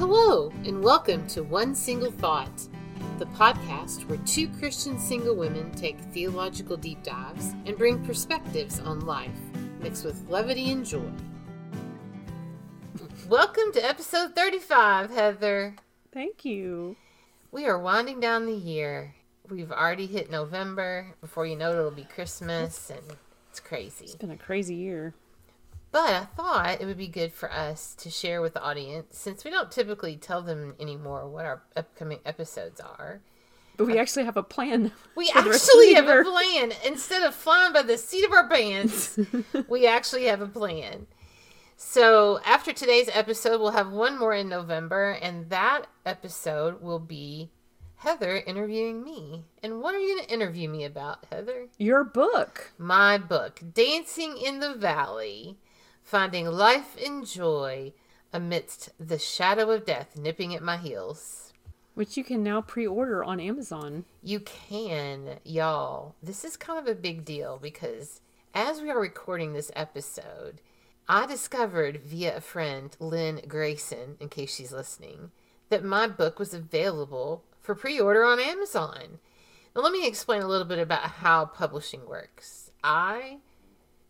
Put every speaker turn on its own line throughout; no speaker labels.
Hello, and welcome to One Single Thought, the podcast where two Christian single women take theological deep dives and bring perspectives on life, mixed with levity and joy. Welcome to episode 35, Heather.
Thank you.
We are winding down the year. We've already hit November. Before you know it, it'll be Christmas, and it's crazy.
It's been a crazy year.
But I thought it would be good for us to share with the audience, since we don't typically tell them anymore what our upcoming episodes are.
But we actually have a plan.
We
for the rest of
actually have a plan. Instead of flying by the seat of our pants, we actually have a plan. So after today's episode, we'll have one more in November, and that episode will be Heather interviewing me. And what are you going to interview me about, Heather?
Your book.
my book, Dancing in the Valley Finding Life and Joy Amidst the Shadow of Death Nipping at My Heels.
Which you can now pre order on Amazon.
You can, y'all. This is kind of a big deal because as we are recording this episode, I discovered via a friend, Lynn Grayson, in case she's listening, that my book was available for pre order on Amazon. Now, let me explain a little bit about how publishing works. I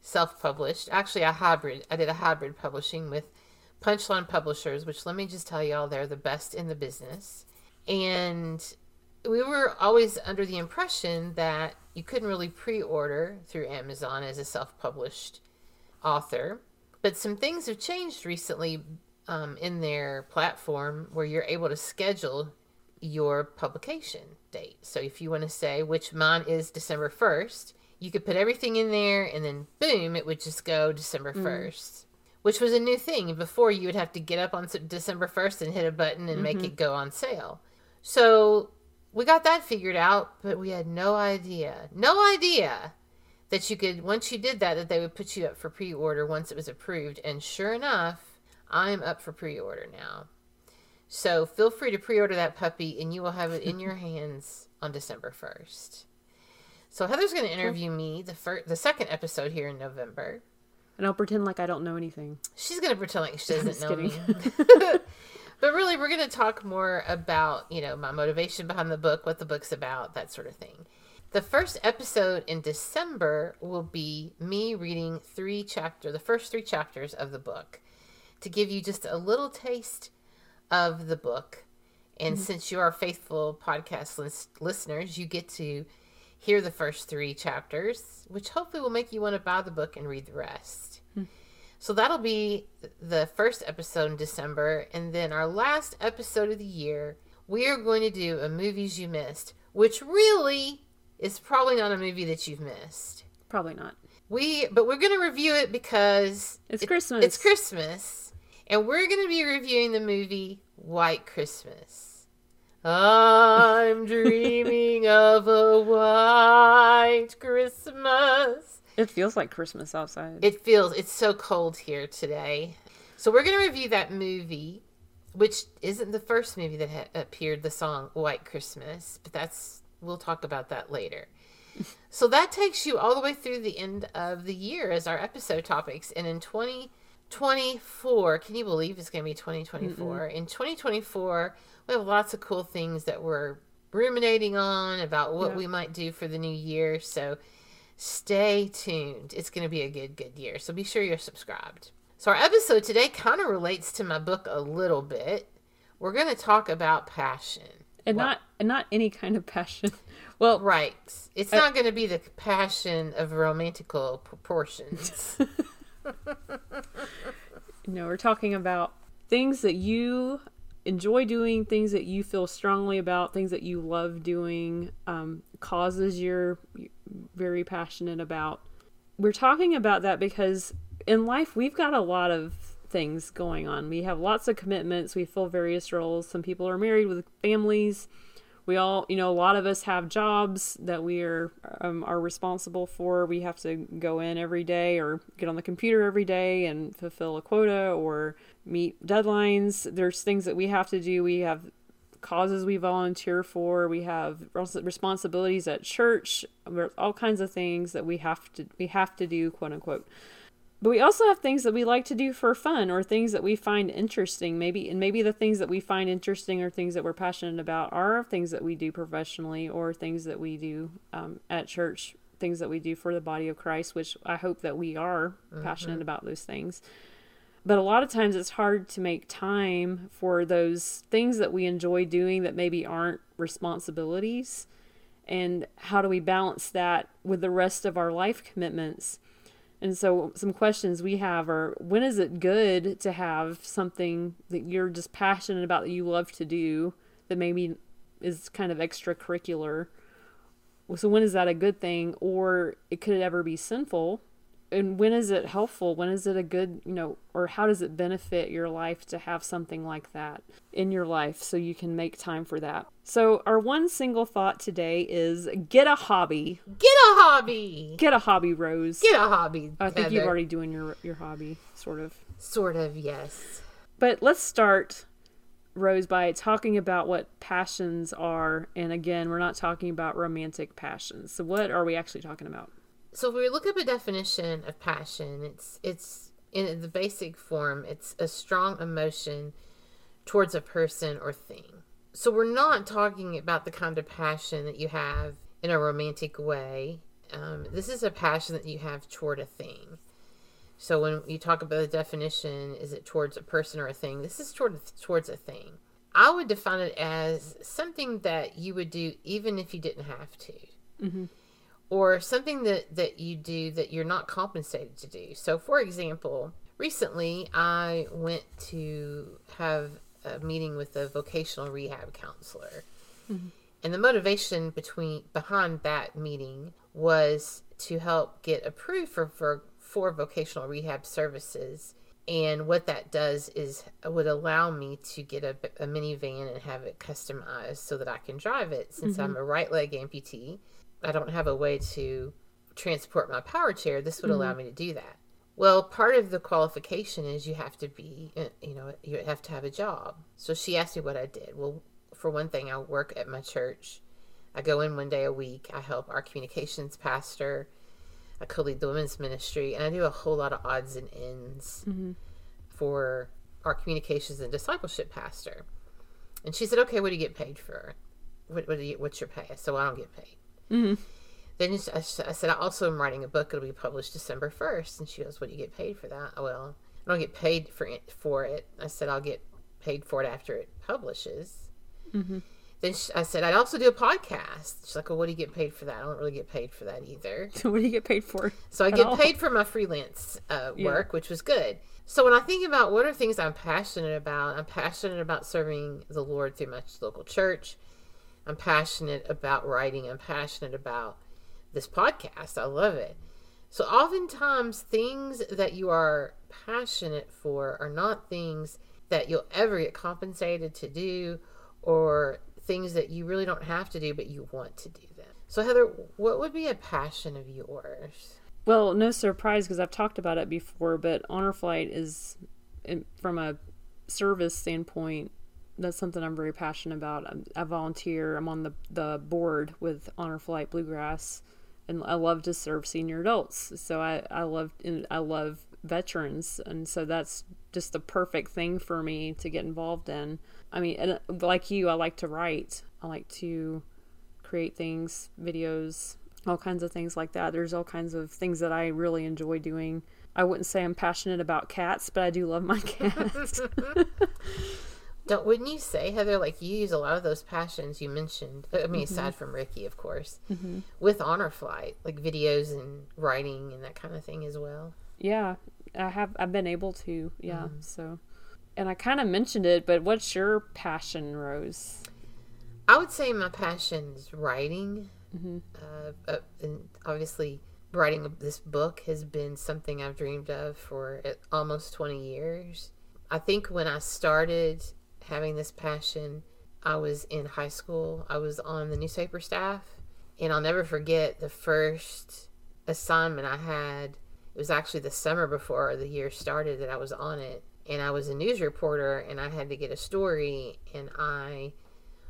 self published, actually, a hybrid. I did a hybrid publishing with Punchline Publishers, which let me just tell y'all, they're the best in the business. And we were always under the impression that you couldn't really pre order through Amazon as a self published author. But some things have changed recently um, in their platform where you're able to schedule your publication date. So if you want to say, which mine is December 1st, you could put everything in there and then boom, it would just go December mm-hmm. 1st, which was a new thing. Before you would have to get up on December 1st and hit a button and make mm-hmm. it go on sale. So we got that figured out, but we had no idea, no idea that you could, once you did that, that they would put you up for pre order once it was approved. And sure enough, I'm up for pre order now. So feel free to pre-order that puppy, and you will have it in your hands on December first. So Heather's going to interview me the first, the second episode here in November.
And I'll pretend like I don't know anything.
She's going to pretend like she doesn't know me.
kidding.
but really, we're going to talk more about you know my motivation behind the book, what the book's about, that sort of thing. The first episode in December will be me reading three chapter, the first three chapters of the book, to give you just a little taste of the book. And mm-hmm. since you are faithful podcast lis- listeners, you get to hear the first three chapters, which hopefully will make you want to buy the book and read the rest. Hmm. So that'll be the first episode in December. And then our last episode of the year, we are going to do a movies you missed, which really is probably not a movie that you've missed.
Probably not.
We, but we're going to review it because
It's
it-
Christmas.
It's Christmas, and we're going to be reviewing the movie White Christmas. I'm dreaming of a white Christmas.
It feels like Christmas outside.
It feels it's so cold here today. So we're going to review that movie, which isn't the first movie that ha- appeared the song White Christmas, but that's we'll talk about that later. so that takes you all the way through the end of the year as our episode topics and in 2024, can you believe it's going to be 2024? In 2024, we have lots of cool things that we're ruminating on about what
Yeah.
we might do for the new year. So stay tuned. It's going to be a good, good year. So be sure you're subscribed. So, our episode today kind of relates to my book a little bit. We're going to talk about passion.
and
Well,
not and not any kind of passion. Well,
Right. It's not going to be the passion of romantical proportions.
no, we're talking about things that you enjoy doing, things that you feel strongly about, things that you love doing, um, causes you're very passionate about. We're talking about that because in life we've got a lot of things going on. We have lots of commitments. We fill various roles. Some people are married with families. We all, you know, a lot of us have jobs that we are um, are responsible for. We have to go in every day or get on the computer every day and fulfill a quota or meet deadlines. There's things that we have to do. We have causes we volunteer for. We have responsibilities at church. There's all kinds of things that we have to we have to do, quote unquote. But we also have things that we like to do for fun or things that we find interesting. Maybe and maybe the things that we find interesting or things that we're passionate about are things that we do professionally or things that we do um, at church, things that we do for the body of Christ, which I hope that we are mm-hmm. passionate about those things. But a lot of times it's hard to make time for those things that we enjoy doing that maybe aren't responsibilities. And how do we balance that with the rest of our life commitments? And so, some questions we have are when is it good to have something that you're just passionate about that you love to do that maybe is kind of extracurricular? So, when is that a good thing? Or it could ever be sinful? And when is it helpful when is it a good you know or how does it benefit your life to have something like that in your life so you can make time for that so our one single thought today is get a hobby
get a hobby
get a hobby rose
get a hobby
i think Heather. you've already doing your your hobby sort of
sort of yes
but let's start Rose by talking about what passions are. And again, we're not talking about romantic passions. So, what are we actually talking about?
So if we look up a definition of passion, it's it's in the basic form, it's a strong emotion towards a person or thing. So we're not talking about the kind of passion that you have in a romantic way. Um, this is a passion that you have toward a thing. So when you talk about the definition, is it towards a person or a thing? This is toward towards a thing. I would define it as something that you would do even if you didn't have to. Mm-hmm or something that that you do that you're not compensated to do. So, for example, recently I went to have a meeting with a vocational rehab counselor. Mm-hmm. And the motivation between behind that meeting was to help get approved for, for for vocational rehab services. And what that does is would allow me to get a, a minivan and have it customized so that I can drive it since mm-hmm. I'm a right leg amputee I don't have a way to transport my power chair, this would mm-hmm. allow me to do that. Well, part of the qualification is you have to be, uh, you know, you have to have a job. So she asked me what I did. Well, for one thing, I work at my church. I go in one day a week. I help our communications pastor. I co lead the women's ministry, and I do a whole lot of odds and ends mm-hmm. for our communications and discipleship pastor. And she said, "Okay, what do you get paid for? What, what do you, what's your pay?" So I don't get paid. Mm-hmm. Then I said, I also am writing a book. It'll be published December 1st. And she goes, What do you get paid for that? Well, I don't get paid for it. For it. I said, I'll get paid for it after it publishes. Mm-hmm. Then she, I said, I'd also do a podcast. She's like, Well, what do you get paid for that? I don't really get paid for that either.
So, what do you get paid for?
So, I get all? paid for my freelance uh, work, yeah. which was good. So, when I think about what are things I'm passionate about, I'm passionate about serving the Lord through my local church. I'm passionate about writing. I'm passionate about this podcast. I love it. So, oftentimes, things that you are passionate for are not things that you'll ever get compensated to do or things that you really don't have to do, but you want to do them. So, Heather, what would be a passion of yours?
Well, no surprise because I've talked about it before, but Honor Flight is, from a service standpoint, that's something I'm very passionate about. I, I volunteer. I'm on the the board with Honor Flight Bluegrass, and I love to serve senior adults. So I I love I love veterans, and so that's just the perfect thing for me to get involved in. I mean, and uh, like you, I like to write. I like to create things, videos, all kinds of things like that. There's all kinds of things that I really enjoy doing. I wouldn't say I'm passionate about cats, but I do love my cats.
Don't wouldn't you say, Heather, like you use a lot of those passions you mentioned. I mean, mm-hmm. aside from Ricky, of course, mm-hmm. with Honor Flight, like videos and writing and that kind of thing as well.
Yeah, I have. I've been able to. Yeah. Mm-hmm. So, and I kind of mentioned it, but what's your passion, Rose?
I would say my passion is writing. Mm-hmm. Uh, uh, and obviously, writing this book has been something I've dreamed of for almost 20 years. I think when I started having this passion. I was in high school. I was on the newspaper staff, and I'll never forget the first assignment I had. It was actually the summer before the year started that I was on it, and I was a news reporter, and I had to get a story, and I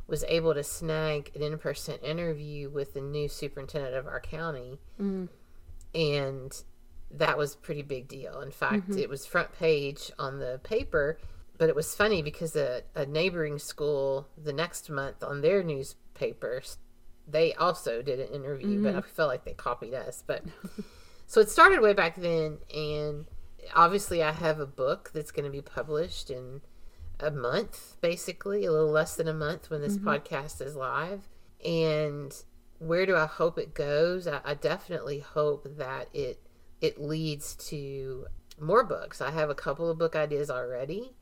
was able to snag an in-person interview with the new superintendent of our county, mm. and that was a pretty big deal. In fact, it was front page on the paper, but it was funny because a, a neighboring school the next month on their newspapers, they also did an interview, but mm-hmm. I felt like they copied us. But so it started way back then, and obviously I have a book that's going to be published in a month, basically, a little less than a month when this mm-hmm. podcast is live. And where do I hope it goes? I, I definitely hope that it it leads to more books. I have a couple of book ideas already,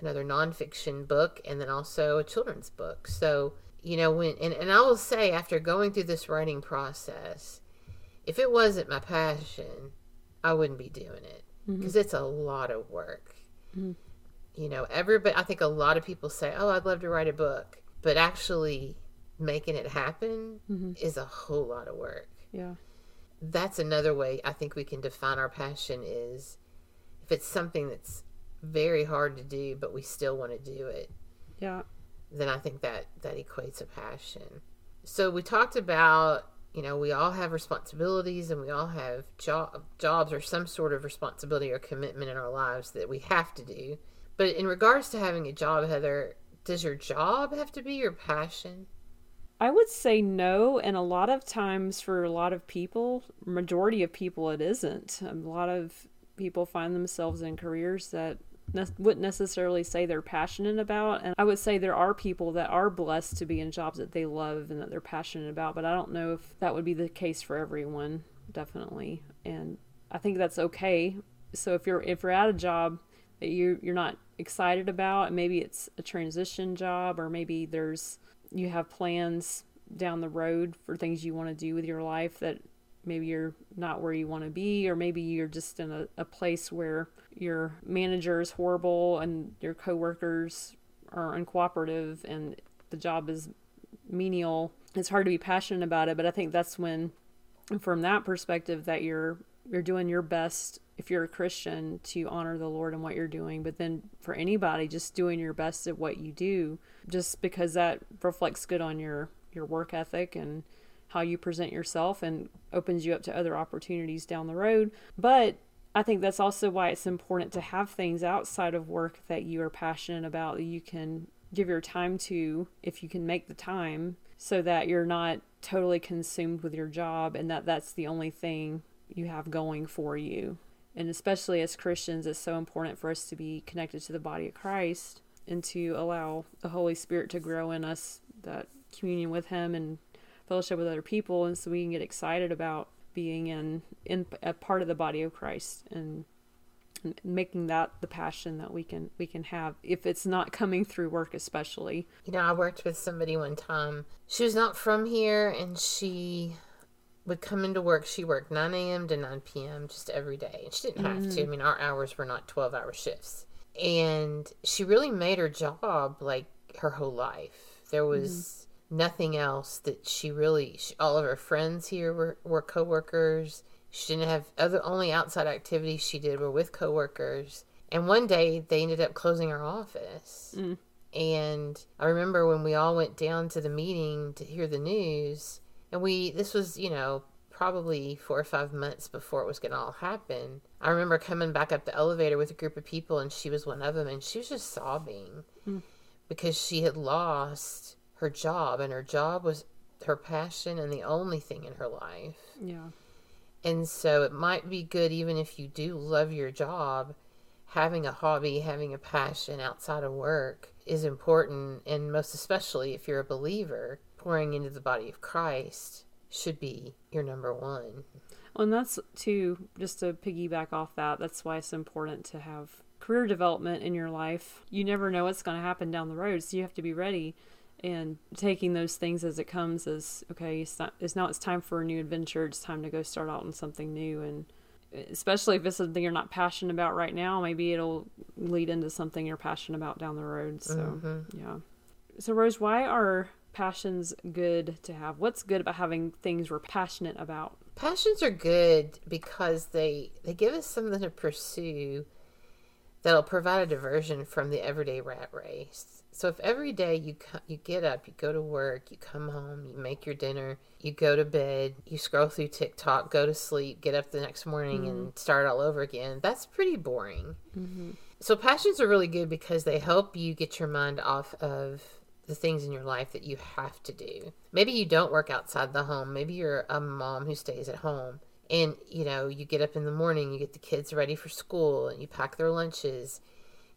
another nonfiction book, and then also a children's book. So, you know, when and, and I will say after going through this writing process, if it wasn't my passion, I wouldn't be doing it mm-hmm. because it's a lot of work. Mm-hmm. You know, everybody, I think a lot of people say, Oh, I'd love to write a book, but actually making it happen mm-hmm. is a whole lot of work
Yeah.
that's another way I think we can define our passion is if it's something that's very hard to do but we still want to do it
Yeah.
then I think that that equates a passion. So we talked about you know we all have responsibilities and we all have job, jobs or some sort of responsibility or commitment in our lives that we have to do. But in regards to having a job, Heather, does your job have to be your passion?
I would say no, and a lot of times for a lot of people, majority of people, it isn't. A lot of people find themselves in careers that ne- wouldn't necessarily say they're passionate about, and I would say there are people that are blessed to be in jobs that they love and that they're passionate about, but I don't know if that would be the case for everyone. Definitely, and I think that's okay. So if you're if you're at a job that you you're not excited about, maybe it's a transition job, or maybe there's you have plans down the road for things you want to do with your life that maybe you're not where you want to be or maybe you're just in a, a place where your manager is horrible and your coworkers are uncooperative and the job is menial it's hard to be passionate about it. But i think that's when from that perspective that you're you're doing your best if you're a christian to honor the lord and what you're doing. But then for anybody just doing your best at what you do just because that reflects good on your your work ethic and how you present yourself and opens you up to other opportunities down the road. But i think that's also why it's important to have things outside of work that you are passionate about that you can give your time to if you can make the time so that you're not totally consumed with your job and that that's the only thing you have going for you. And especially as christians it's so important for us to be connected to the body of christ and to allow the holy spirit to grow in us that communion with him and fellowship with other people and so we can get excited about being in in a part of the body of christ and and making that the passion that we can we can have if it's not coming through work especially
You know, I worked with somebody one time. She was not from here, and she would come into work. She worked 9 a.m. to 9 p.m. just every day. And she didn't have to. Mm. I mean, our hours were not 12 hour shifts. And she really made her job like her whole life. There was mm. Nothing else that she really, she, all of her friends here were, were coworkers. She didn't have other, only outside activities she did were with coworkers. And one day they ended up closing her office. Mm. And I remember when we all went down to the meeting to hear the news, and we, this was, you know, probably four or five months before it was going to all happen. I remember coming back up the elevator with a group of people, and she was one of them, and she was just sobbing hmm. because she had lost her job, and her job was her passion and the only thing in her life.
yeah
And so it might be good, even if you do love your job, having a hobby, having a passion outside of work is important. And most especially if you're a believer, pouring into the body of Christ should be your number one.
and that's too just to piggyback off that that's why it's important to have career development in your life you never know what's going to happen down the road so you have to be ready and taking those things as it comes as okay it's not it's now it's time for a new adventure. It's time to go start out on something new. And especially if it's something you're not passionate about right now maybe it'll lead into something you're passionate about down the road. So mm-hmm. yeah. So rose why are passions good to have? What's good about having things we're passionate about?
Passions are good because they they give us something to pursue that'll provide a diversion from the everyday rat race. So if every day you co- you get up, you go to work, you come home, you make your dinner, you go to bed, you scroll through TikTok, go to sleep, get up the next morning mm-hmm. and start all over again, that's pretty boring. Mm-hmm. So passions are really good because they help you get your mind off of the things in your life that you have to do. Maybe you don't work outside the home. Maybe you're a mom who stays at home and you know, you get up in the morning, you get the kids ready for school and you pack their lunches.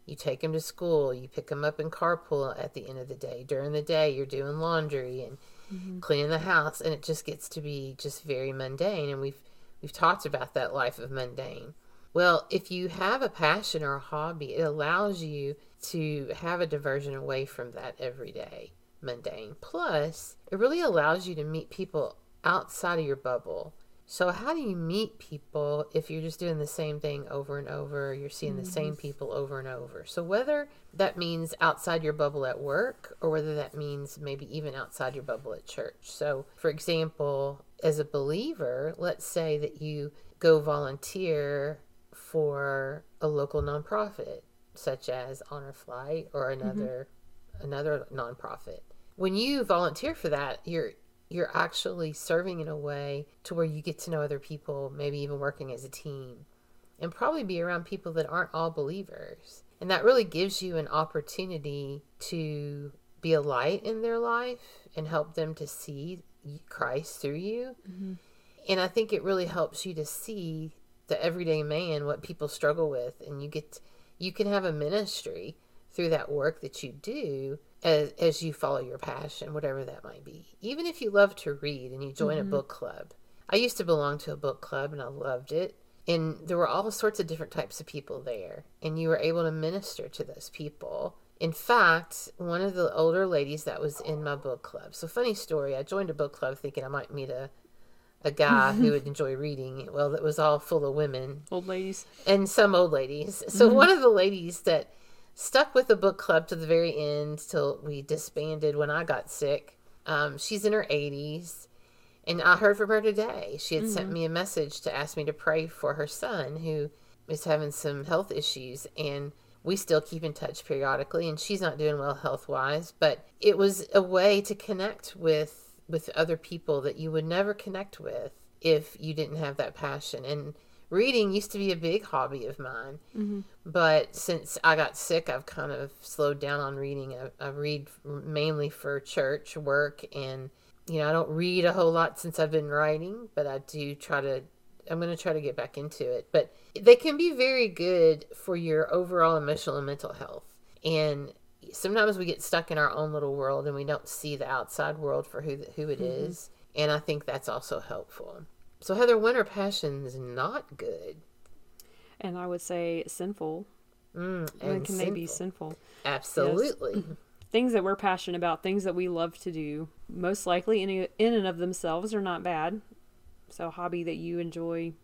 You take them to school, you pick them up in carpool at the end of the day. During the day, you're doing laundry and mm-hmm. cleaning the house and it just gets to be just very mundane and we've we've talked about that life of mundane. Well, if you have a passion or a hobby, it allows you to have a diversion away from that everyday mundane. Plus, it really allows you to meet people outside of your bubble. So, how do you meet people if you're just doing the same thing over and over? You're seeing mm-hmm. the same mm-hmm. people over and over. So, whether that means outside your bubble at work or whether that means maybe even outside your bubble at church. So, for example, as a believer, let's say that you go volunteer for a local nonprofit such as Honor Flight or mm-hmm. another mm-hmm. another nonprofit. When you volunteer for that, you're you're actually serving in a way to where you get to know other people, maybe even working as a team, and probably be around people that aren't all believers. And that really gives you an opportunity to be a light in their life and help them to see Christ through you. Mm-hmm. And I think it really helps you to see the everyday man what people struggle with and you get you can have a ministry through that work that you do as, as you follow your passion whatever that might be even if you love to read and you join mm-hmm. a book club i used to belong to a book club and i loved it and there were all sorts of different types of people there and you were able to minister to those people in fact one of the older ladies that was in my book club so funny story i joined a book club thinking i might meet a a guy who would enjoy reading. Well, it was all full of women,
old ladies,
and some old ladies. So mm-hmm. one of the ladies that stuck with the book club to the very end till we disbanded when I got sick. Um, she's in her 80s, and I heard from her today. She had mm-hmm. sent me a message to ask me to pray for her son who is having some health issues, and we still keep in touch periodically. And she's not doing well health wise, but it was a way to connect with with other people that you would never connect with if you didn't have that passion. And reading used to be a big hobby of mine. Mm-hmm. But since I got sick, I've kind of slowed down on reading. I, I, read mainly for church work, and you know, I don't read a whole lot since I've been writing, but I do try to. I'm going to try to get back into it. But they can be very good for your overall emotional and mental health. And sometimes we get stuck in our own little world and we don't see the outside world for who who it mm-hmm. is, and I think that's also helpful. So Heather, winter passion is not good,
and I would say sinful. Mm, and can sinful. they be sinful?
Absolutely. Yes.
things that we're passionate about, things that we love to do, most likely in in and of themselves are not bad. So hobby that you enjoy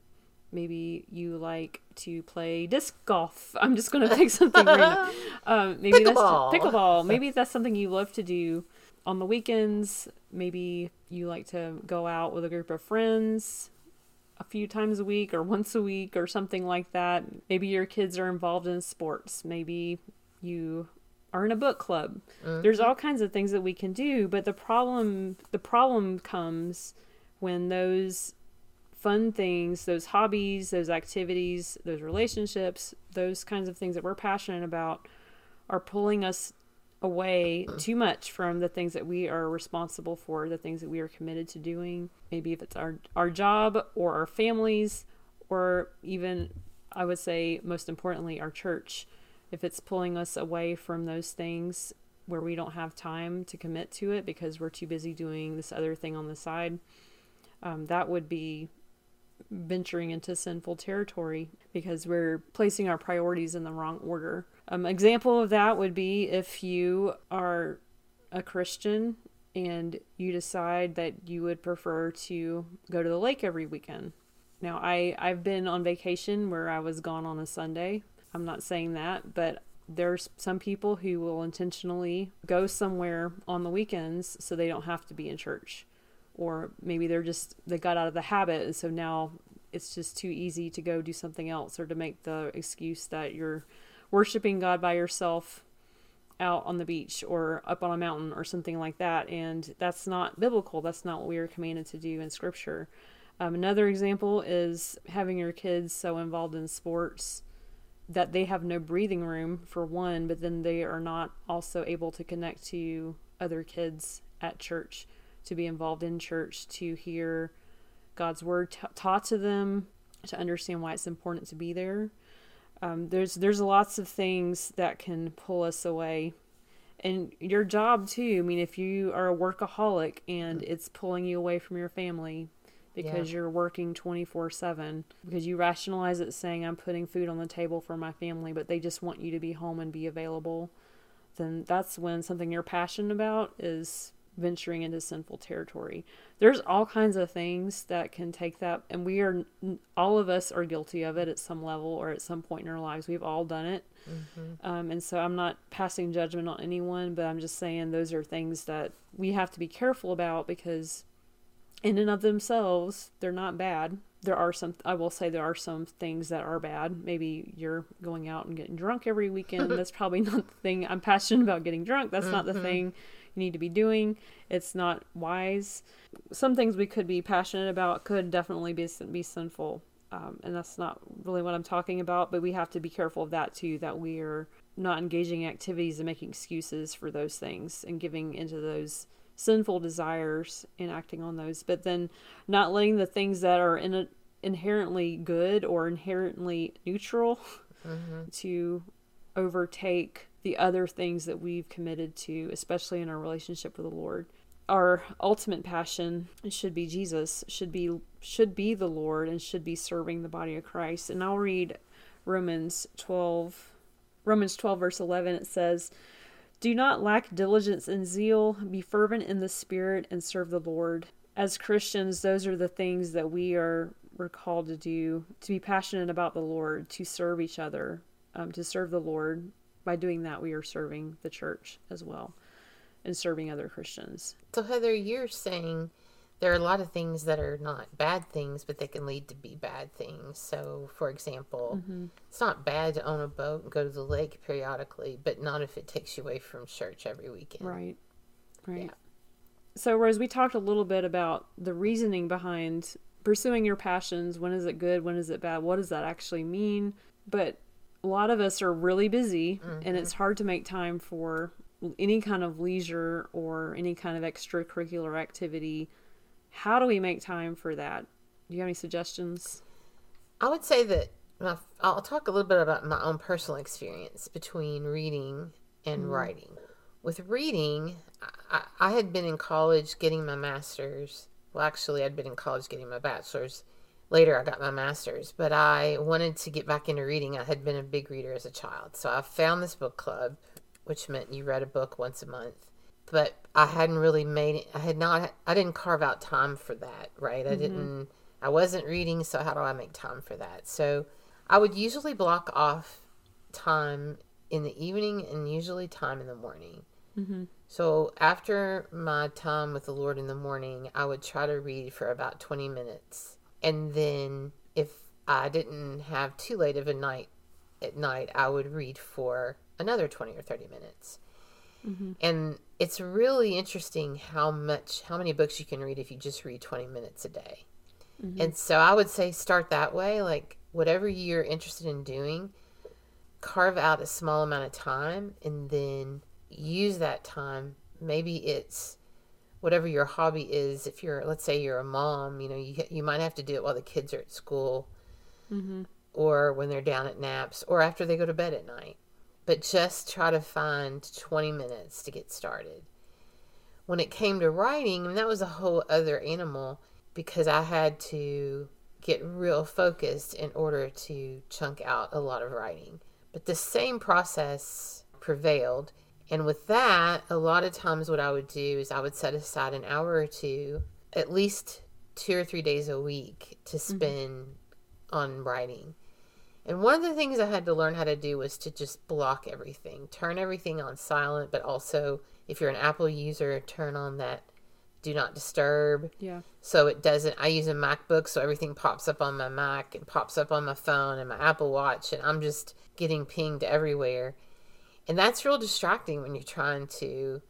maybe you like to play disc golf. I'm just going to pick something random. Um, maybe pickleball. that's pickleball. Maybe that's something you love to do on the weekends. Maybe you like to go out with a group of friends a few times a week or once a week or something like that. Maybe your kids are involved in sports. Maybe you are in a book club. Mm-hmm. There's all kinds of things that we can do, but the problem the problem comes when those fun things, those hobbies, those activities, those relationships, those kinds of things that we're passionate about are pulling us away too much from the things that we are responsible for, the things that we are committed to doing. Maybe if it's our our job or our families or even I would say most importantly our church. If it's pulling us away from those things where we don't have time to commit to it because we're too busy doing this other thing on the side, um, that would be venturing into sinful territory because we're placing our priorities in the wrong order. Um, example of that would be if you are a Christian and you decide that you would prefer to go to the lake every weekend. Now, I, I've been on vacation where I was gone on a Sunday. I'm not saying that, but there's some people who will intentionally go somewhere on the weekends so they don't have to be in church or maybe they're just they got out of the habit and so now it's just too easy to go do something else or to make the excuse that you're worshiping God by yourself out on the beach or up on a mountain or something like that. And that's not biblical. That's not what we are commanded to do in Scripture. Um, another example is having your kids so involved in sports that they have no breathing room, for one, but then they are not also able to connect to other kids at church, to be involved in church, to hear God's word t- taught to them, to understand why it's important to be there. Um, there's there's lots of things that can pull us away, and your job too. I mean, if you are a workaholic and it's pulling you away from your family because yeah. you're working 24 7 because you rationalize it saying i'm putting food on the table for my family but they just want you to be home and be available then that's when something you're passionate about is venturing into sinful territory. There's all kinds of things that can take that, and we are all of us are guilty of it at some level or at some point in our lives. We've all done it, mm-hmm. um, and so I'm not passing judgment on anyone, but I'm just saying those are things that we have to be careful about because, in and of themselves, they're not bad. There are some, I will say, there are some things that are bad. Maybe you're going out and getting drunk every weekend. That's probably not the thing. I'm passionate about getting drunk. That's mm-hmm. not the mm-hmm. Thing need to be doing. It's not wise. Some things we could be passionate about could definitely be be sinful, um, and that's not really what I'm talking about. But we have to be careful of that too. That we are not engaging activities and making excuses for those things and giving into those sinful desires and acting on those. But then not letting the things that are in a, inherently good or inherently neutral mm-hmm. to overtake the other things that we've committed to, especially in our relationship with the Lord. Our ultimate passion should be Jesus, should be should be the Lord and should be serving the body of Christ. And I'll read Romans 12 Romans 12 verse 11 it says, "Do not lack diligence and zeal, be fervent in the spirit and serve the Lord." As Christians, those are the things that we are we're called to do, to be passionate about the Lord, to serve each other, um, to serve the Lord, by doing that, we are serving the church as well and serving other Christians.
So, Heather, you're saying there are a lot of things that are not bad things, but they can lead to be bad things. So, for example, mm-hmm. it's not bad to own a boat and go to the lake periodically, but not if it takes you away from church every weekend.
Right. Right. Yeah. So, Rose, we talked a little bit about the reasoning behind pursuing your passions. When is it good? When is it bad? What does that actually mean? But a lot of us are really busy mm-hmm. and it's hard to make time for any kind of leisure or any kind of extracurricular activity. How do we make time for that? Do you have any suggestions?
I would say that my, I'll talk a little bit about my own personal experience between reading and mm-hmm. writing. With reading, I, I had been in college getting my master's. Well, actually, I'd been in college getting my bachelor's later I got my master's, but I wanted to get back into reading. I had been a big reader as a child. So I found this book club, which meant you read a book once a month. But I hadn't really made it, I had not, I didn't carve out time for that, right? I mm-hmm. didn't, I wasn't reading, so how do I make time for that? So I would usually block off time in the evening and usually time in the morning. Mm-hmm. So after my time with the Lord in the morning, I would try to read for about 20 minutes and then if I didn't have too late of a night at night, I would read for another 20 or 30 minutes. Mm-hmm. And it's really interesting how much, how many books you can read if you just read 20 minutes a day. Mm-hmm. And so I would say start that way. Like, whatever you're interested in doing, carve out a small amount of time and then use that time. Maybe it's whatever your hobby is if you're let's say you're a mom you know you, you might have to do it while the kids are at school mm-hmm. or when they're down at naps or after they go to bed at night. But just try to find 20 minutes to get started. When it came to writing and that was a whole other animal because i had to get real focused in order to chunk out a lot of writing. But the same process prevailed and with that, a lot of times what I would do is I would set aside an hour or two, at least two or three days a week to mm-hmm. spend mm-hmm. on writing. And one of the things I had to learn how to do was to just block everything, turn everything on silent, but also if you're an Apple user, turn on that do not disturb.
Yeah.
So it doesn't I use a MacBook so everything pops up on my Mac and pops up on my phone and my Apple Watch and I'm just getting pinged everywhere. And that's real distracting when you're trying to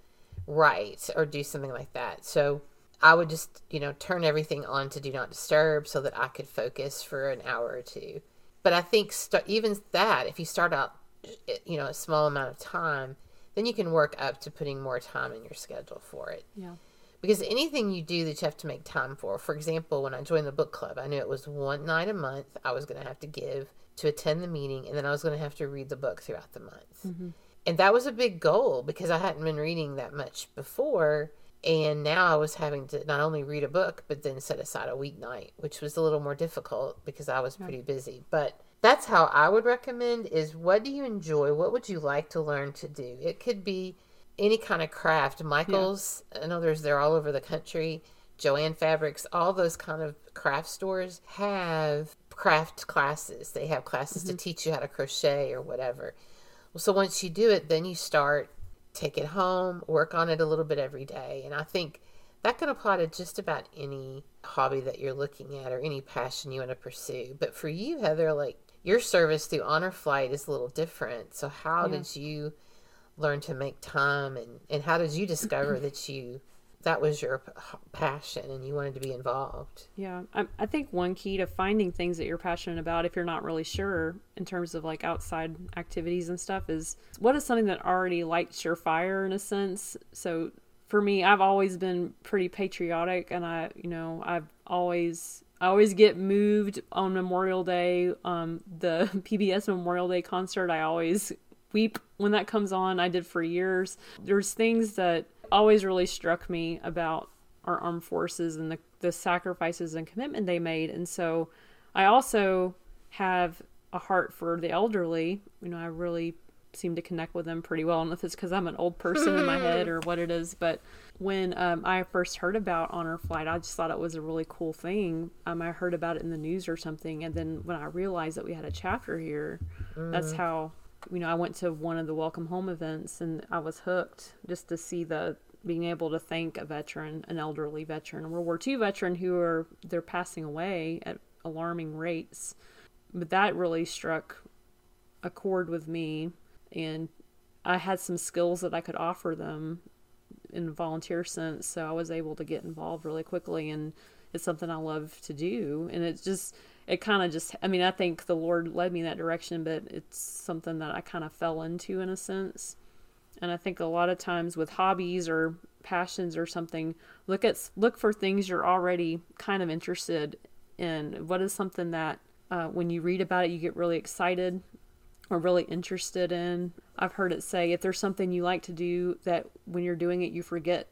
write or do something like that. So I would just, you know, turn everything on to do not disturb so that I could focus for an hour or two. But I think st- even that, if you start out, you know, a small amount of time, then you can work up to putting more time in your schedule for it.
Yeah.
Because anything you do that you have to make time for, for example, when I joined the book club, I knew it was one night a month I was going to have to give to attend the meeting, and then I was going to have to read the book throughout the month. Mm-hmm. And that was a big goal because I hadn't been reading that much before. And now I was having to not only read a book, but then set aside a weeknight, which was a little more difficult because I was pretty busy. But that's how I would recommend is what do you enjoy? What would you like to learn to do? It could be any kind of craft. Michael's, yeah. I know there's they're all over the country. Joann Fabrics, all those kind of craft stores have craft classes. They have classes mm-hmm. to teach you how to crochet or whatever. So once you do it, then you start take it home, work on it a little bit every day. And I think that can apply to just about any hobby that you're looking at or any passion you want to pursue. But for you, Heather, like your service through Honor Flight is a little different. So how yeah. did you learn to make time and, and how did you discover that you that was your passion and you wanted to be involved
yeah I, I think one key to finding things that you're passionate about if you're not really sure in terms of like outside activities and stuff is what is something that already lights your fire in a sense so for me i've always been pretty patriotic and i you know i've always I always get moved on Memorial Day. Um, the PBS Memorial Day concert, I always weep when that comes on. I did for years. There's things that always really struck me about our armed forces and the, the sacrifices and commitment they made. And so I also have a heart for the elderly. You know, I really seem to connect with them pretty well. I don't know if it's because I'm an old person in my head or what it is, but when um, I first heard about Honor Flight, I just thought it was a really cool thing. Um, I heard about it in the news or something, and then when I realized that we had a chapter here, mm. that's how you know I went to one of the Welcome Home events, and I was hooked just to see the being able to thank a veteran, an elderly veteran, a World War II veteran who are they're passing away at alarming rates. But that really struck a chord with me, and I had some skills that I could offer them in a volunteer sense, so I was able to get involved really quickly, and it's something I love to do, and it's just it kind of just I mean I think the Lord led me in that direction, but it's something that I kind of fell into in a sense and I think a lot of times with hobbies or passions or something, look at look for things you're already kind of interested in. What is something that uh, when you read about it, you get really excited or really interested in? I've heard it say if there's something you like to do that when you're doing it, you forget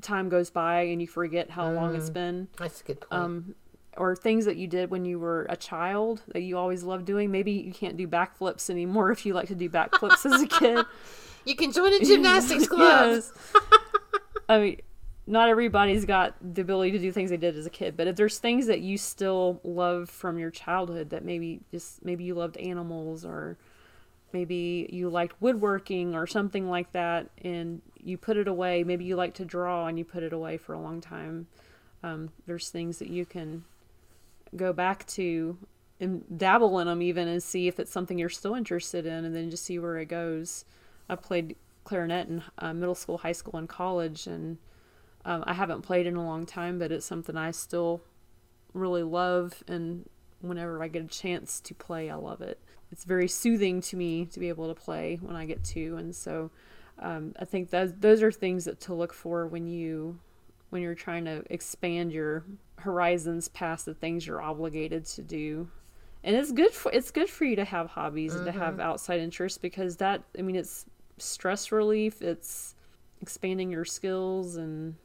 time goes by and you forget how mm, long it's been.
That's a good point. Um,
or things that you did when you were a child that you always loved doing. Maybe you can't do backflips anymore if you like to do backflips as a kid.
You can join a gymnastics club.
I mean, not everybody's got the ability to do things they did as a kid, but if there's things that you still love from your childhood that maybe just maybe you loved animals or maybe you liked woodworking or something like that and you put it away, maybe you like to draw and you put it away for a long time. Um, there's things that you can go back to and dabble in them even and see if it's something you're still interested in and then just see where it goes. I played clarinet in uh, middle school, high school, and college, and um, I haven't played in a long time, but it's something I still really love. And whenever I get a chance to play, I love it. It's very soothing to me to be able to play when I get to, and so um, I think those those are things that to look for when you when you're trying to expand your horizons past the things you're obligated to do and it's good for it's good for you to have hobbies mm-hmm. and to have mm-hmm. outside interests because that i mean it's stress relief, it's expanding your skills and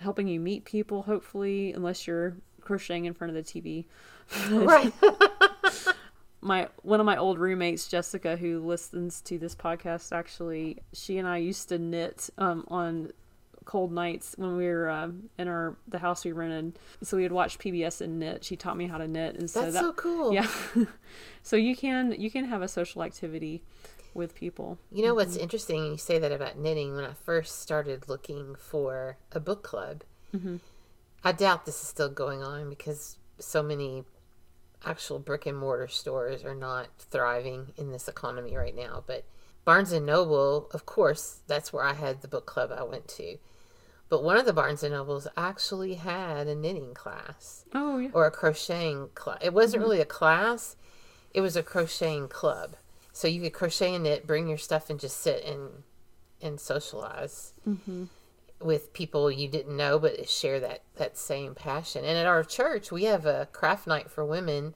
helping you meet people, hopefully, unless you're crocheting in front of the TV. right. my one of my old roommates, Jessica, who listens to this podcast, actually, she and I used to knit um, on cold nights when we were uh, in our the house we rented. So we would watch PBS and knit. She taught me how to knit, and so
that's
that,
so cool.
Yeah. so you can you can have a social activity with people.
You know what's mm-hmm. interesting? You say that about knitting. When I first started looking for a book club, mm-hmm. I doubt this is still going on because so many actual brick and mortar stores are not thriving in this economy right now. But Barnes and Noble, of course, that's where I had the book club I went to. But one of the Barnes and Nobles actually had a knitting class.
Oh, yeah.
Or a crocheting class. It wasn't really a class, it was a crocheting club. So you could crochet and knit, bring your stuff, and just sit and and socialize
Mm-hmm.
with people you didn't know, but share that that same passion. And at our church, we have a craft night for women,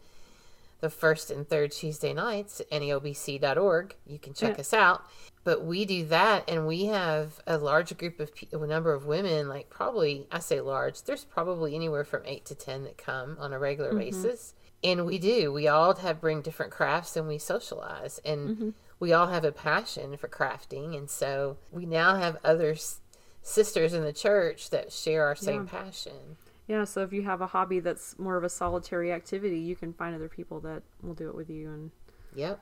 the first and third Tuesday nights. neobc.org. You can check
Yeah.
us out. But we do that, and we have a large group of pe- a number of women. Like probably, I say large. There's probably anywhere from eight to ten that come on a regular mm-hmm. basis. And we do. We all have bring different crafts, and we socialize, and mm-hmm. we all have a passion for crafting. And so we now have other s- sisters in the church that share our same passion.
Yeah, so if you have a hobby that's more of a solitary activity, you can find other people that will do it with you and
Yep.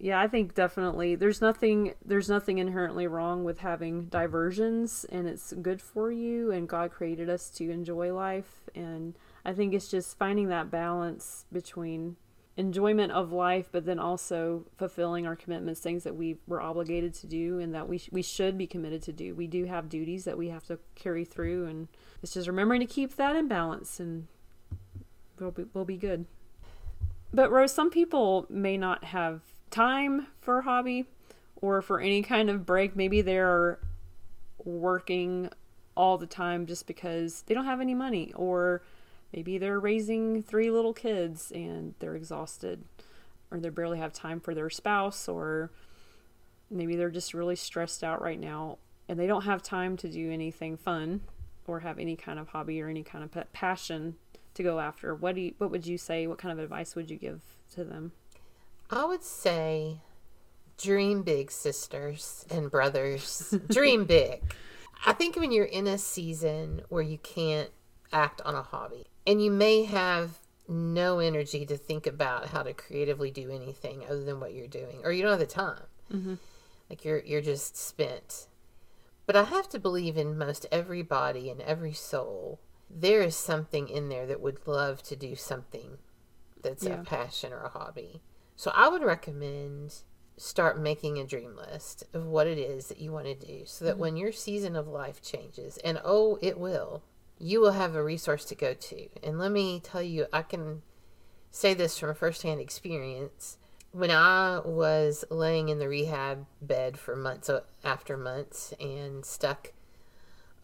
yeah, I think definitely there's nothing there's nothing inherently wrong with having diversions and it's good for you and God created us to enjoy life and I think it's just finding that balance between enjoyment of life but then also fulfilling our commitments things that we were obligated to do and that we sh- we should be committed to do. We do have duties that we have to carry through and it's just remembering to keep that in balance and we'll be, we'll be good. But Rose, some people may not have time for a hobby or for any kind of break. Maybe they're working all the time just because they don't have any money, or maybe they're raising three little kids and they're exhausted, or they barely have time for their spouse, or maybe they're just really stressed out right now and they don't have time to do anything fun or have any kind of hobby or any kind of pa- passion to go after. What do you, what would you say? What kind of advice would you give to them?
I would say dream big, sisters and brothers. dream big. I think when you're in a season where you can't act on a hobby and you may have no energy to think about how to creatively do anything other than what you're doing, or you don't have the time. Mm-hmm. Like you're you're just spent. But I have to believe in most everybody and every soul, there is something in there that would love to do something that's
Yeah.
a passion or a hobby. So I would recommend start making a dream list of what it is that you want to do so that mm-hmm. when your season of life changes, and oh, it will, you will have a resource to go to. And let me tell you, I can say this from a firsthand experience. When I was laying in the rehab bed for months after months and stuck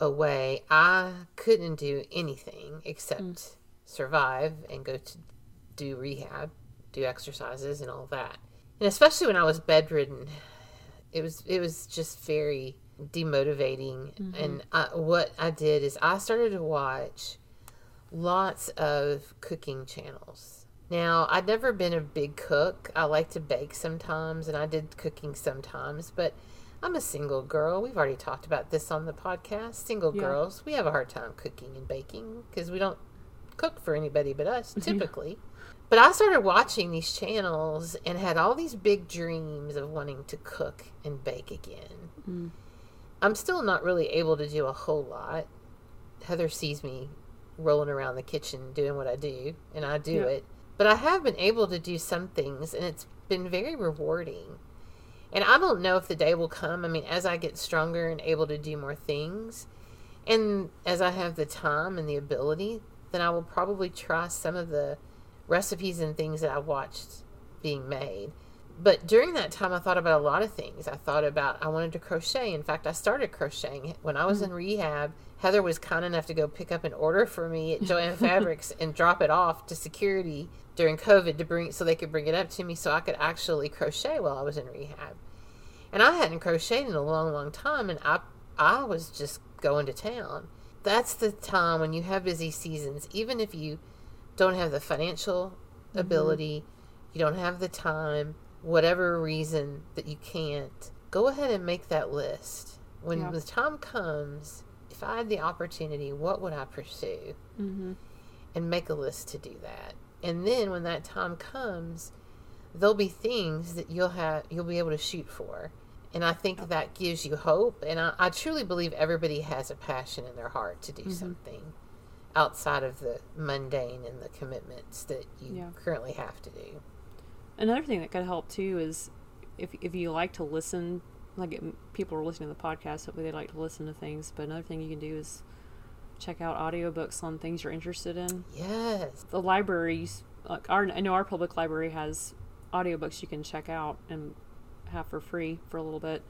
away, I couldn't do anything except mm. survive and go to do rehab, do exercises and all that. And especially when I was bedridden, it was it was just very demotivating. Mm-hmm. And I, what I did is I started to watch lots of cooking channels. Now, I'd never been a big cook. I like to bake sometimes, and I did cooking sometimes, but I'm a single girl. We've already talked about this on the podcast. Single
Yeah.
girls, we have a hard time cooking and baking because we don't cook for anybody but us, typically. But I started watching these channels and had all these big dreams of wanting to cook and bake again. Mm. I'm still not really able to do a whole lot. Heather sees me rolling around the kitchen doing what I do, and I do
Yeah.
it. But I have been able to do some things, and it's been very rewarding. And I don't know if the day will come. I mean, as I get stronger and able to do more things, and as I have the time and the ability, then I will probably try some of the recipes and things that I watched being made. But during that time, I thought about a lot of things. I thought about, I wanted to crochet. In fact, I started crocheting when I was mm. in rehab. Heather was kind enough to go pick up an order for me at Joann Fabrics and drop it off to security during COVID to bring so they could bring it up to me so I could actually crochet while I was in rehab. And I hadn't crocheted in a long, long time, and I I was just going to town. That's the time when you have busy seasons, even if you don't have the financial mm-hmm. ability, you don't have the time, whatever reason that you can't, go ahead and make that list. When
Yeah.
the time comes, if I had the opportunity, what would I pursue?
Mm-hmm.
and make a list to do that. And then when that time comes, there'll be things that you'll have you'll be able to shoot for. And I think that gives you hope. And I, I truly believe everybody has a passion in their heart to do something. outside of the mundane and the commitments that you
Yeah.
currently have to do.
Another thing that could help too is if if you like to listen, like it, people are listening to the podcast, hopefully they like to listen to things. But another thing you can do is check out audiobooks on things you're interested in.
Yes.
The libraries, like our, I know our public library has audiobooks you can check out and have for free for a little bit.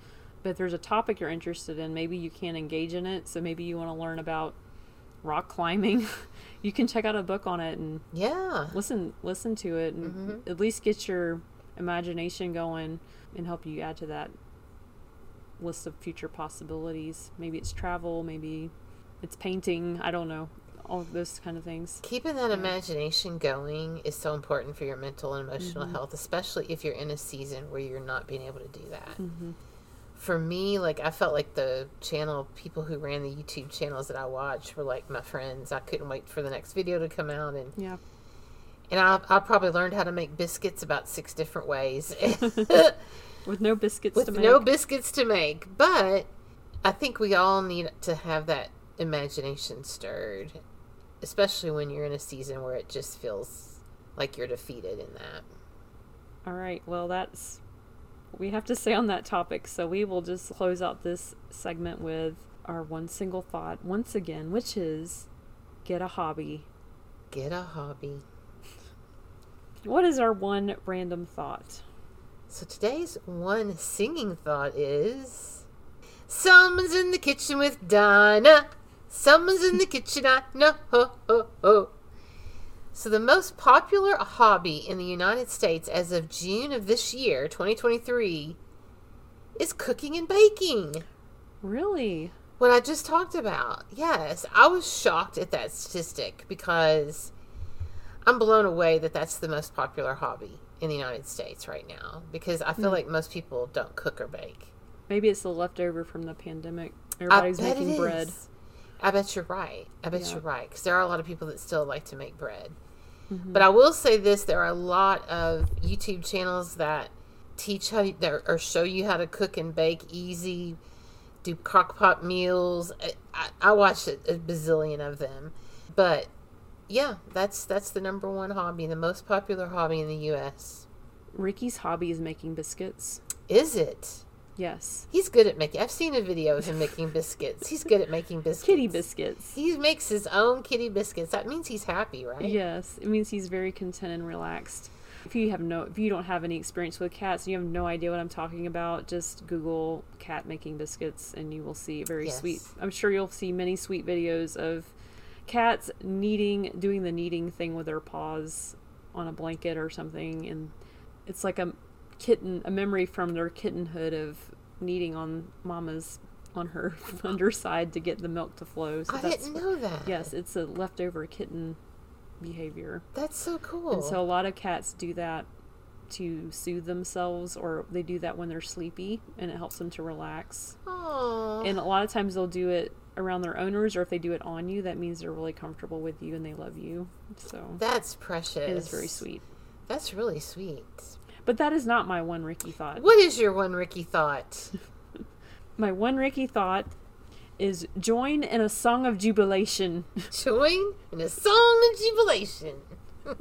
But if there's a topic you're interested in, maybe you can't engage in it. So maybe you want to learn about rock climbing. you can check out a book on it and
Yeah.
listen listen to it and
Mhm.
at least get your imagination going and help you add to that list of future possibilities maybe it's travel maybe it's painting i don't know all those kind of things
Keeping that imagination going is so important for your mental and emotional
Mm-hmm.
health, especially if you're in a season where you're not being able to do that.
mm-hmm.
For me, like I felt like the channel people who ran the YouTube channels that I watched were like my friends. I couldn't wait for the next video to come out, and
yeah
and I, I probably learned how to make biscuits about six different ways.
with no biscuits
with
to make
no biscuits to make. But I think we all need to have that imagination stirred, especially when you're in a season where it just feels like you're defeated in that.
all right well that's we have to say on that topic so we will just close out this segment with our one single thought once again which is get a hobby
Get a hobby.
what is our one random thought
So today's one singing thought is Someone's in the kitchen with Donna. Someone's in the kitchen, I know. Ho, ho, ho. So, the most popular hobby in the United States as of June of this year, 2023, is cooking and baking.
really
What I just talked about. Yes, I was shocked at that statistic because I'm blown away that that's the most popular hobby in the United States right now because I feel hmm. like most people don't cook or bake.
Maybe it's the leftover from the pandemic. Everybody's making bread.
is. I bet you're right. I bet
Yeah.
you're right because there are a lot of people that still like to make bread.
Mm-hmm.
But I will say this: there are a lot of YouTube channels that teach how you, or show you how to cook and bake easy, do crock pot meals. I, I, I watched a, a bazillion of them, but yeah, that's that's the number one hobby, the most popular hobby in the U.S.
Ricky's hobby is making biscuits.
Is it?
Yes.
He's good at making. I've seen a video of him making biscuits. He's good at making biscuits.
Kitty biscuits.
He makes his own kitty biscuits. That means he's happy, right?
Yes. It means he's very content and relaxed. If you have no if you don't have any experience with cats and you have no idea what I'm talking about, just Google cat making biscuits and you will see very
Yes.
sweet I'm sure you'll see many sweet videos of cats kneading doing the kneading thing with their paws on a blanket or something and it's like a kitten a memory from their kittenhood of kneading on mama's on her underside to get the milk to flow so
I
that's
didn't know that.
yes it's a leftover kitten behavior
That's so cool.
and so a lot of cats do that to soothe themselves or they do that when they're sleepy and it helps them to relax
Aw.
and a lot of times they'll do it around their owners or if they do it on you that means they're really comfortable with you and they love you so
That's precious.
it is very sweet
That's really sweet.
But that is not my one ricky thought
What is your one Ricky thought?
my one ricky thought is join in a song of jubilation
Join in a song of jubilation.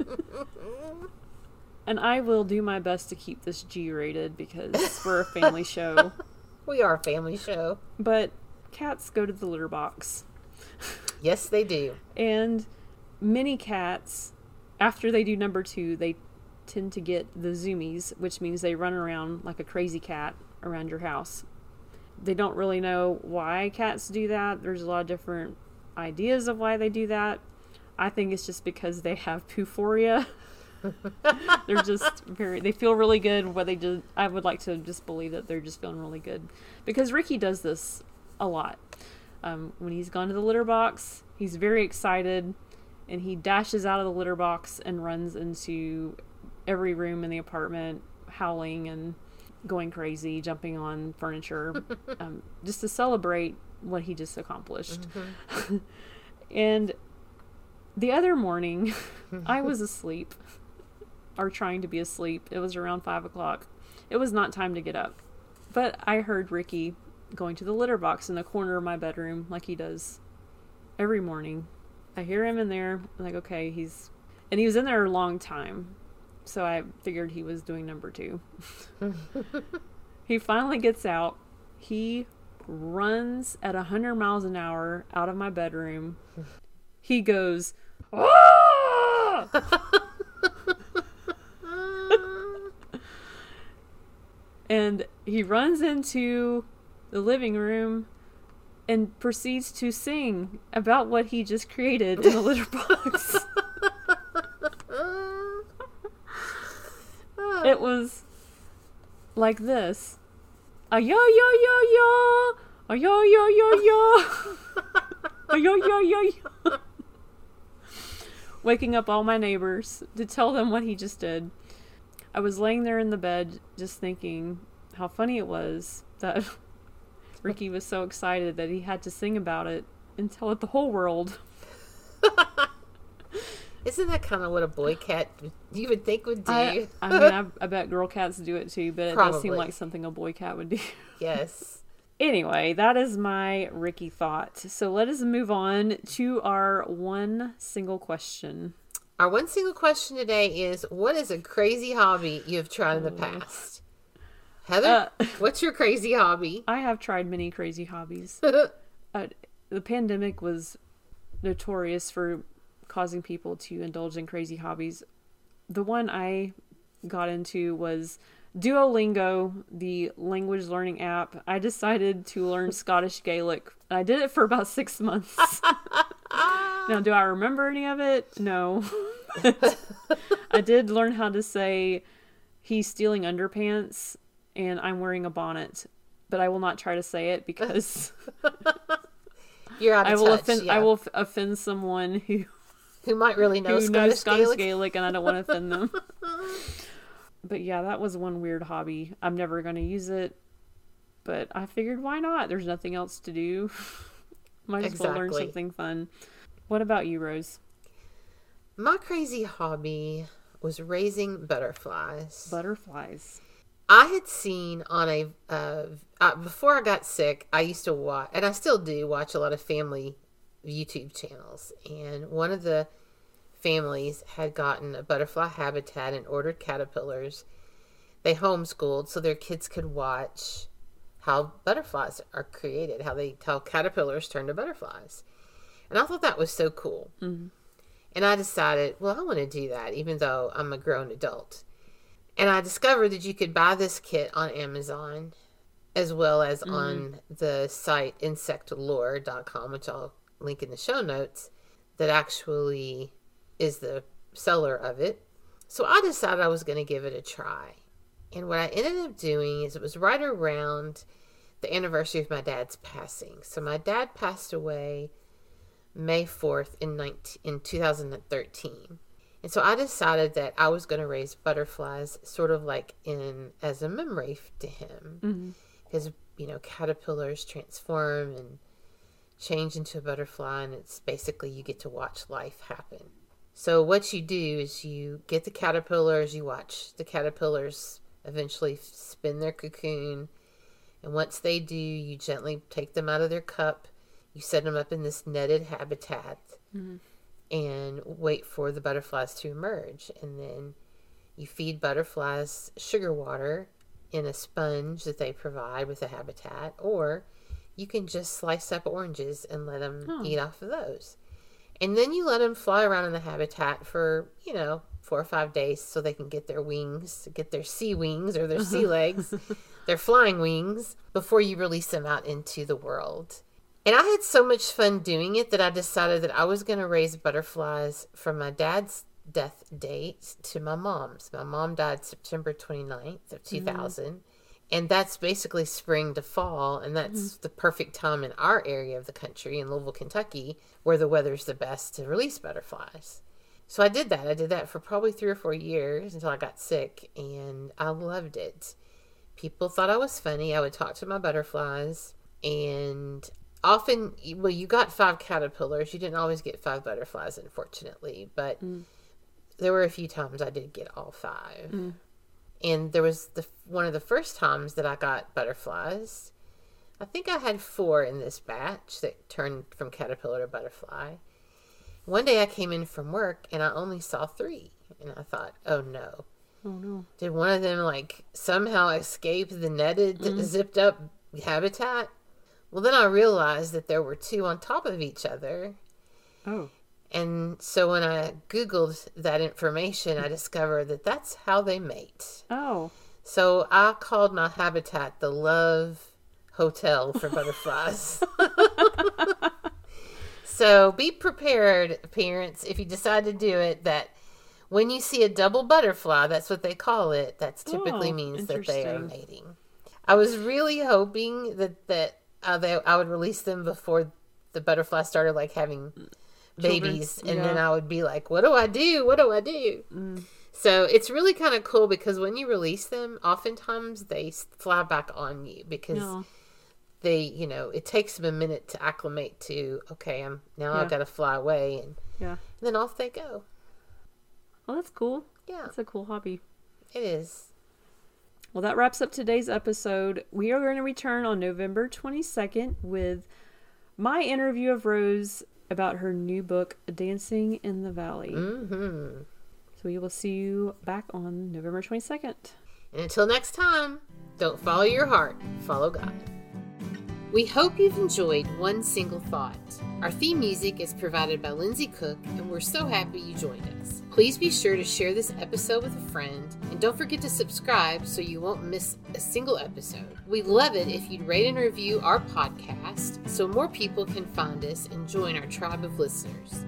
and i will do my best to keep this g rated because we're a family show
We are a family show.
but cats go to the litter box
Yes, they do.
And many cats, after they do number two, they tend to get the zoomies, which means they run around like a crazy cat around your house. They don't really know why cats do that. There's a lot of different ideas of why they do that. I think it's just because they have euphoria. they're just very they feel really good what they just I would like to just believe that they're just feeling really good. Because Ricky does this a lot. Um, when he's gone to the litter box, he's very excited and he dashes out of the litter box and runs into every room in the apartment, howling and going crazy, jumping on furniture, um, just to celebrate what he just accomplished. and the other morning, I was asleep, or trying to be asleep. It was around five o'clock. It was not time to get up. But I heard Ricky going to the litter box in the corner of my bedroom like he does every morning. I I hear him in there. I'm like, okay, he's, and he was in there a long time. So I figured he was doing number two. he finally gets out. He runs at 100 miles an hour out of my bedroom. He goes, "Ah!" and he runs into the living room and proceeds to sing about what he just created in the litter box. it was like this. A yo yo yo yo. A yo yo yo yo. A yo yo yo yo. Waking up all my neighbors to tell them what he just did. I was laying there in the bed just thinking how funny it was that Ricky was so excited that he had to sing about it and tell it the whole world.
Isn't that kind of what a boy cat you would think would do?
I, I mean, I, I bet girl cats do it too, but it does seem like something a boy cat would do.
yes.
Anyway, that is my Ricky thought. So let us move on to our one single question.
Our one single question today is what is a crazy hobby you have tried in the past? Heather,
Uh,
what's your crazy hobby?
I have tried many crazy hobbies. Uh, the pandemic was notorious for causing people to indulge in crazy hobbies. The one I got into was Duolingo, the language learning app. I decided to learn Scottish Gaelic. I did it for about six months. now, do I remember any of it? No. I did learn how to say he's stealing underpants and I'm wearing a bonnet, but I will not try to say it because
You're out of
I will
touch.
offend
yeah.
I will offend someone who
Who might really know
who
Scottish,
knows Scottish
Gaelic?
Gaelic. and I don't want to offend them. but yeah, that was one weird hobby. I'm never going to use it, but I figured why not? There's nothing else to do. Might as well learn something fun. What about you, Rose?
My crazy hobby was raising butterflies.
Butterflies.
I had seen on a uh, uh, before I got sick, I used to watch, and I still do watch a lot of family YouTube channels. And one of the families had gotten a butterfly habitat and ordered caterpillars. They homeschooled so their kids could watch how butterflies are created, how they how caterpillars turn to butterflies. And I thought that was so cool. Mm-hmm. And I decided, well, I want to do that, even though I'm a grown adult. And I discovered that you could buy this kit on Amazon as well as mm-hmm. on the site insectlore.com, which I'll link in the show notes, that actually is the seller of it. So I decided I was going to give it a try. And what I ended up doing is it was right around the anniversary of my dad's passing. So my dad passed away May 4th in 19, in 2013. And so I decided that I was going to raise butterflies sort of like in as a memory to him. Mm-hmm. Because, you know, caterpillars transform and change into a butterfly, and it's basically you get to watch life happen. So, what you do is you get the caterpillars, you watch the caterpillars eventually spin their cocoon, and once they do, you gently take them out of their cup, you set them up in this netted habitat, mm-hmm. and wait for the butterflies to emerge. And then you feed butterflies sugar water in a sponge that they provide with the habitat, or you can just slice up oranges and let them
Oh.
eat off of those. And then you let them fly around in the habitat for, you know, four or five days so they can get their wings, get their sea wings or their sea legs, their flying wings, before you release them out into the world. And I had so much fun doing it that I decided that I was going to raise butterflies from my dad's death date to my mom's. My mom died September 29th of mm. 2000. And that's basically spring to fall. And that's mm-hmm. the perfect time in our area of the country, in Louisville, Kentucky, where the weather's the best to release butterflies. So I did that. I did that for probably three or four years until I got sick. And I loved it. People thought I was funny. I would talk to my butterflies. And often, well, you got five caterpillars. You didn't always get five butterflies, unfortunately. But mm. there were a few times I did get all five. Mm. And there was the one of the first times that I got butterflies. I think I had four in this batch that turned from caterpillar to butterfly. One day I came in from work and I only saw three. And I thought, oh no.
Oh no.
Did one of them like somehow escape the netted, mm-hmm. zipped up habitat? Well, then I realized that there were two on top of each other.
Oh.
And so when I Googled that information, I discovered that that's how they mate.
Oh.
So I called my habitat the Love Hotel for butterflies. so be prepared, parents, if you decide to do it, that when you see a double butterfly, that's what they call it. That typically
Oh,
means that they are mating. I was really hoping that that uh, they, I would release them before the butterfly started like having babies, and then. I would be like, "What do I do? What do I do?"
Mm.
So it's really kind of cool because when you release them, oftentimes they fly back on you because
No.
they, you know, it takes them a minute to acclimate to. Okay, I'm now
Yeah.
I've got to fly away, and,
Yeah.
and then off they go.
Well, that's cool.
Yeah,
That's a cool hobby.
it is.
Well, that wraps up today's episode. We are going to return on November 22nd with my interview of Rose about her new book, Dancing in the Valley.
hmm
So we will see you back on November 22nd.
And until next time, don't follow your heart, follow God. We hope you've enjoyed One Single Thought. Our theme music is provided by Lindsay Cook, and we're so happy you joined us. Please be sure to share this episode with a friend, and don't forget to subscribe so you won't miss a single episode. We'd love it if you'd rate and review our podcast so more people can find us and join our tribe of listeners.